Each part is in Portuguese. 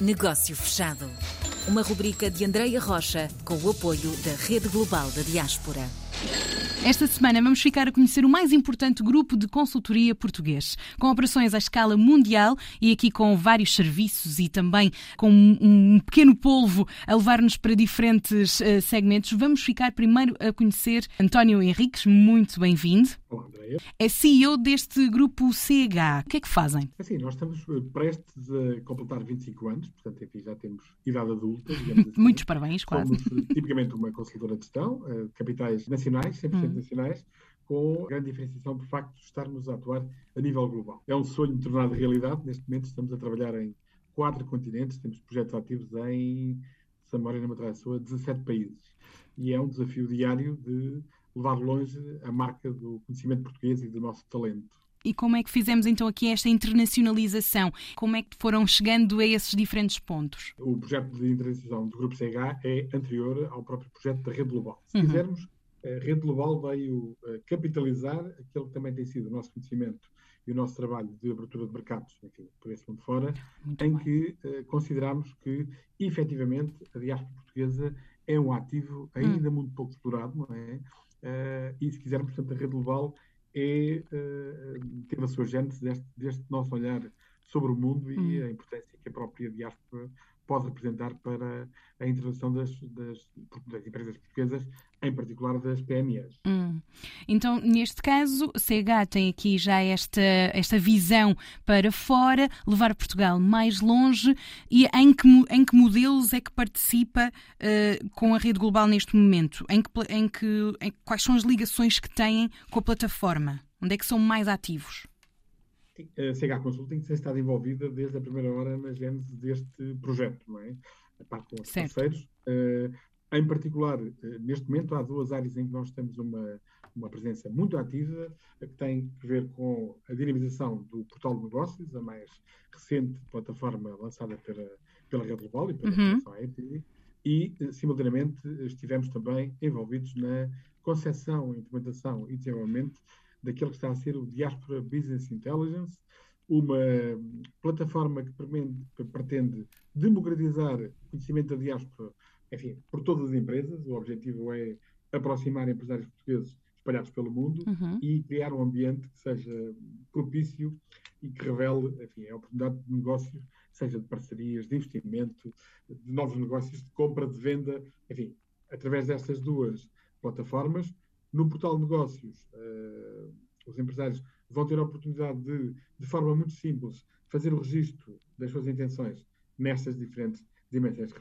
Negócio Fechado. Uma rubrica de Andreia Rocha com o apoio da Rede Global da Diaspora. Esta semana vamos ficar a conhecer o mais importante grupo de consultoria português, com operações à escala mundial e aqui com vários serviços e também com um pequeno polvo a levar-nos para diferentes uh, segmentos. Vamos ficar primeiro a conhecer António Henriques, muito bem-vindo. É CEO deste grupo CH. O que é que fazem? Assim, nós estamos eh, prestes a completar 25 anos, portanto, enfim, já temos idade adulta, assim. Muitos parabéns, quase. Somos eh, tipicamente uma consultora de gestão, capitais nacionais, 100% hum. nacionais, com grande diferenciação por facto de estarmos a atuar a nível global. É um sonho tornado realidade. Neste momento estamos a trabalhar em quatro continentes, temos projetos ativos em, se a memória não me 17 países. E é um desafio diário de levar longe a marca do conhecimento português e do nosso talento. E como é que fizemos então aqui esta internacionalização? Como é que foram chegando a esses diferentes pontos? O projeto de internacionalização do Grupo CH é anterior ao próprio projeto da Rede Global. Se uhum. quisermos, a Rede Global veio eh, capitalizar aquilo que também tem sido o nosso conhecimento e o nosso trabalho de abertura de mercados, enfim, por esse mundo fora, Muito em bem. que uh, consideramos que, efetivamente, a diáspora portuguesa é um ativo ainda hum. muito pouco explorado, não é? E, se quisermos, portanto, a Rede Global é, uh, teve a sua gênese deste, deste, nosso olhar sobre o mundo e hum. a importância que a própria diáspora pode representar para a introdução das, das, das empresas portuguesas, em particular das PMEs. Hum. Então, neste caso, CH tem aqui já esta, esta visão para fora, levar Portugal mais longe e em que, em que modelos é que participa uh, com a rede global neste momento? Em que, em que, em, quais são as ligações que têm com a plataforma? Onde é que são mais ativos? A CH Consulting tem estado envolvida desde a primeira hora na gênese deste projeto, não é? A parte com os parceiros. Uh, em particular, uh, neste momento, há duas áreas em que nós temos uma, uma presença muito ativa, que tem a ver com a dinamização do portal de negócios, a mais recente plataforma lançada pela, pela Rede Global e pela uhum. Fundação e, uh, simultaneamente, estivemos também envolvidos na concepção, implementação e desenvolvimento daquele que está a ser o Diaspora Business Intelligence, uma plataforma que pretende democratizar o conhecimento da diáspora, enfim, por todas as empresas. O objetivo é aproximar empresários portugueses espalhados pelo mundo uhum. e criar um ambiente que seja propício e que revele, enfim, a oportunidade de negócios, seja de parcerias, de investimento, de novos negócios, de compra, de venda, enfim, através destas duas plataformas, no portal de negócios, uh, os empresários vão ter a oportunidade de, de forma muito simples, fazer o registro das suas intenções nestas diferentes dimensões que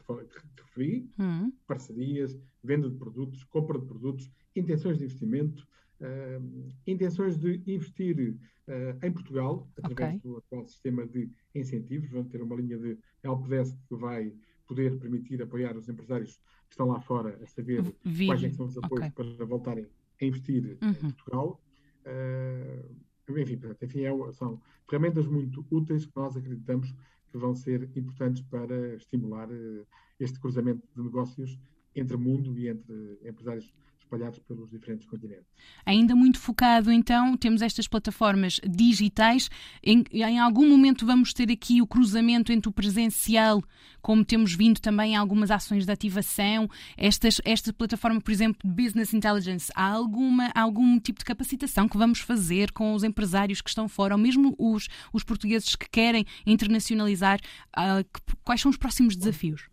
referi, uhum. parcerias, venda de produtos, compra de produtos, intenções de investimento, uh, intenções de investir uh, em Portugal, através okay. do atual sistema de incentivos, vão ter uma linha de helpdesk que vai poder permitir apoiar os empresários que estão lá fora a saber quais é são os apoios okay. para voltarem a investir uhum. em Portugal. Uh, enfim, portanto, enfim é, são ferramentas muito úteis que nós acreditamos que vão ser importantes para estimular uh, este cruzamento de negócios entre mundo e entre empresários espalhados pelos diferentes continentes. Ainda muito focado, então, temos estas plataformas digitais. Em, em, algum momento vamos ter aqui o cruzamento entre o presencial, como temos vindo também em algumas ações de ativação. Estas, esta plataforma, por exemplo, de Business Intelligence, há alguma, algum tipo de capacitação que vamos fazer com os empresários que estão fora, ou mesmo os, os portugueses que querem internacionalizar? Uh, que, quais são os próximos desafios?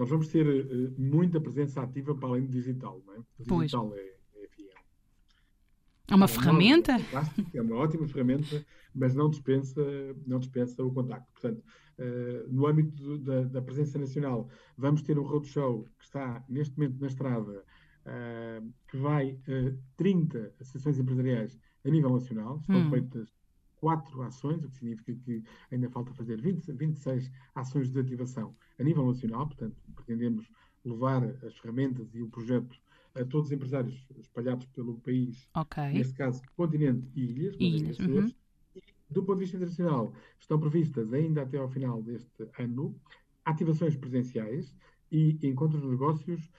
Nós vamos ter uh, muita presença ativa para além do digital. Não é? O digital é, é fiel. É uma é ferramenta? É, é uma ótima ferramenta, mas não dispensa, não dispensa o contacto. Portanto, uh, no âmbito da, da, presença nacional, vamos ter um roadshow que está neste momento na estrada, uh, que vai a 30 associações empresariais a nível nacional. Estão hum. feitas quatro ações, o que significa que ainda falta fazer 20, 26 ações de ativação a nível nacional, portanto, pretendemos levar as ferramentas e o projeto a todos os empresários espalhados pelo país, okay. neste caso, continente e ilhas, ilhas uhum. e, do ponto de vista internacional, estão previstas ainda até ao final deste ano ativações presenciais e encontros de negócios,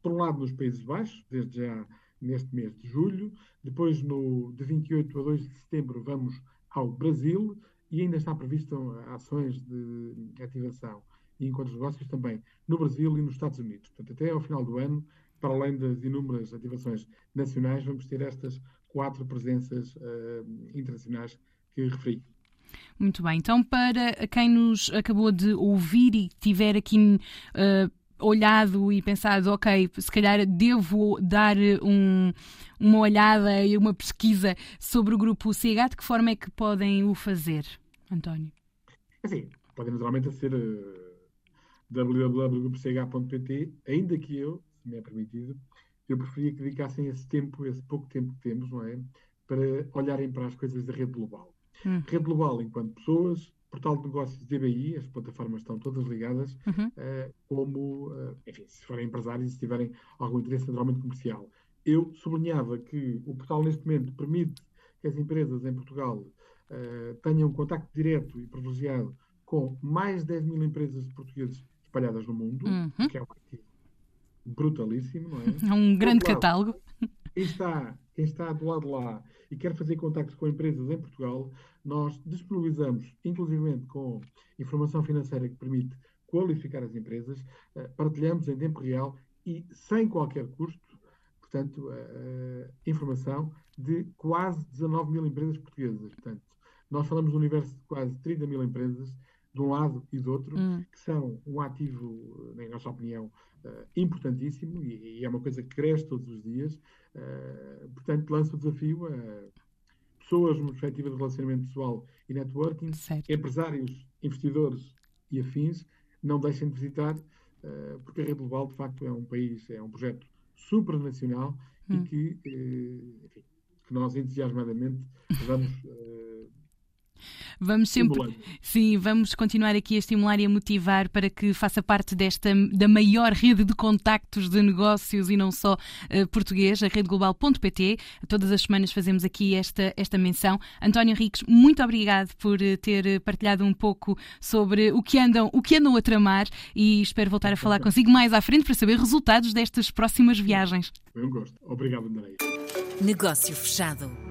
por um lado nos Países Baixos, desde já neste mês de julho, depois no, de 28 a 2 de setembro vamos ao Brasil e ainda está previsto ações de ativação e encontros de negócios também no Brasil e nos Estados Unidos. Portanto, até ao final do ano, para além das inúmeras ativações nacionais, vamos ter estas quatro presenças uh, internacionais que referi. Muito bem, então para quem nos acabou de ouvir e tiver aqui uh, olhado e pensado, ok, se calhar devo dar um, uma olhada e uma pesquisa sobre o grupo CH, de que forma é que podem o fazer, António? Sim, podem naturalmente ser uh, www.grupoch.pt, ainda que eu, se me é permitido, eu preferia que dedicassem esse tempo, esse pouco tempo que temos, não é? Para olharem para as coisas da rede global. Hum. Rede global enquanto pessoas, portal de negócios DBI, as plataformas estão todas ligadas, uhum. uh, como, enfim, se forem empresários e se tiverem algum interesse naturalmente comercial. Eu sublinhava que o portal neste momento permite que as empresas em Portugal uh, tenham contacto direto e privilegiado com mais de 10 mil empresas portuguesas espalhadas no mundo, uhum. que é um ativo brutalíssimo, não é? É um grande lado, catálogo. Quem está, quem está do lado de lá e quer fazer contactos com empresas em Portugal, nós disponibilizamos, inclusivamente com informação financeira que permite qualificar as empresas, eh, partilhamos em tempo real e sem qualquer custo, portanto, informação de quase 19 mil empresas portuguesas. Portanto, nós falamos de um universo de quase 30 mil empresas de um lado e do outro, hum. que são um ativo, na nossa opinião, importantíssimo e, é uma coisa que cresce todos os dias. Portanto, lanço o desafio a pessoas numa perspectiva de relacionamento pessoal e networking, certo. empresários, investidores e afins, não deixem de visitar, uh, porque a Rede Global, de facto, é um país, é um projeto supranacional hum. e que, enfim, que nós entusiasmadamente vamos Vamos sempre, sim, vamos continuar aqui a estimular e a motivar para que faça parte desta da maior rede de contactos de negócios e não só uh, português, a redeglobal.pt. Todas as semanas fazemos aqui esta, esta menção. António Ricos, muito obrigado por eh, ter partilhado um pouco sobre o que andam, o que andam a tramar e espero voltar a falar consigo mais à frente para saber resultados destas próximas viagens. Foi um gosto. Obrigado, André. Negócio fechado.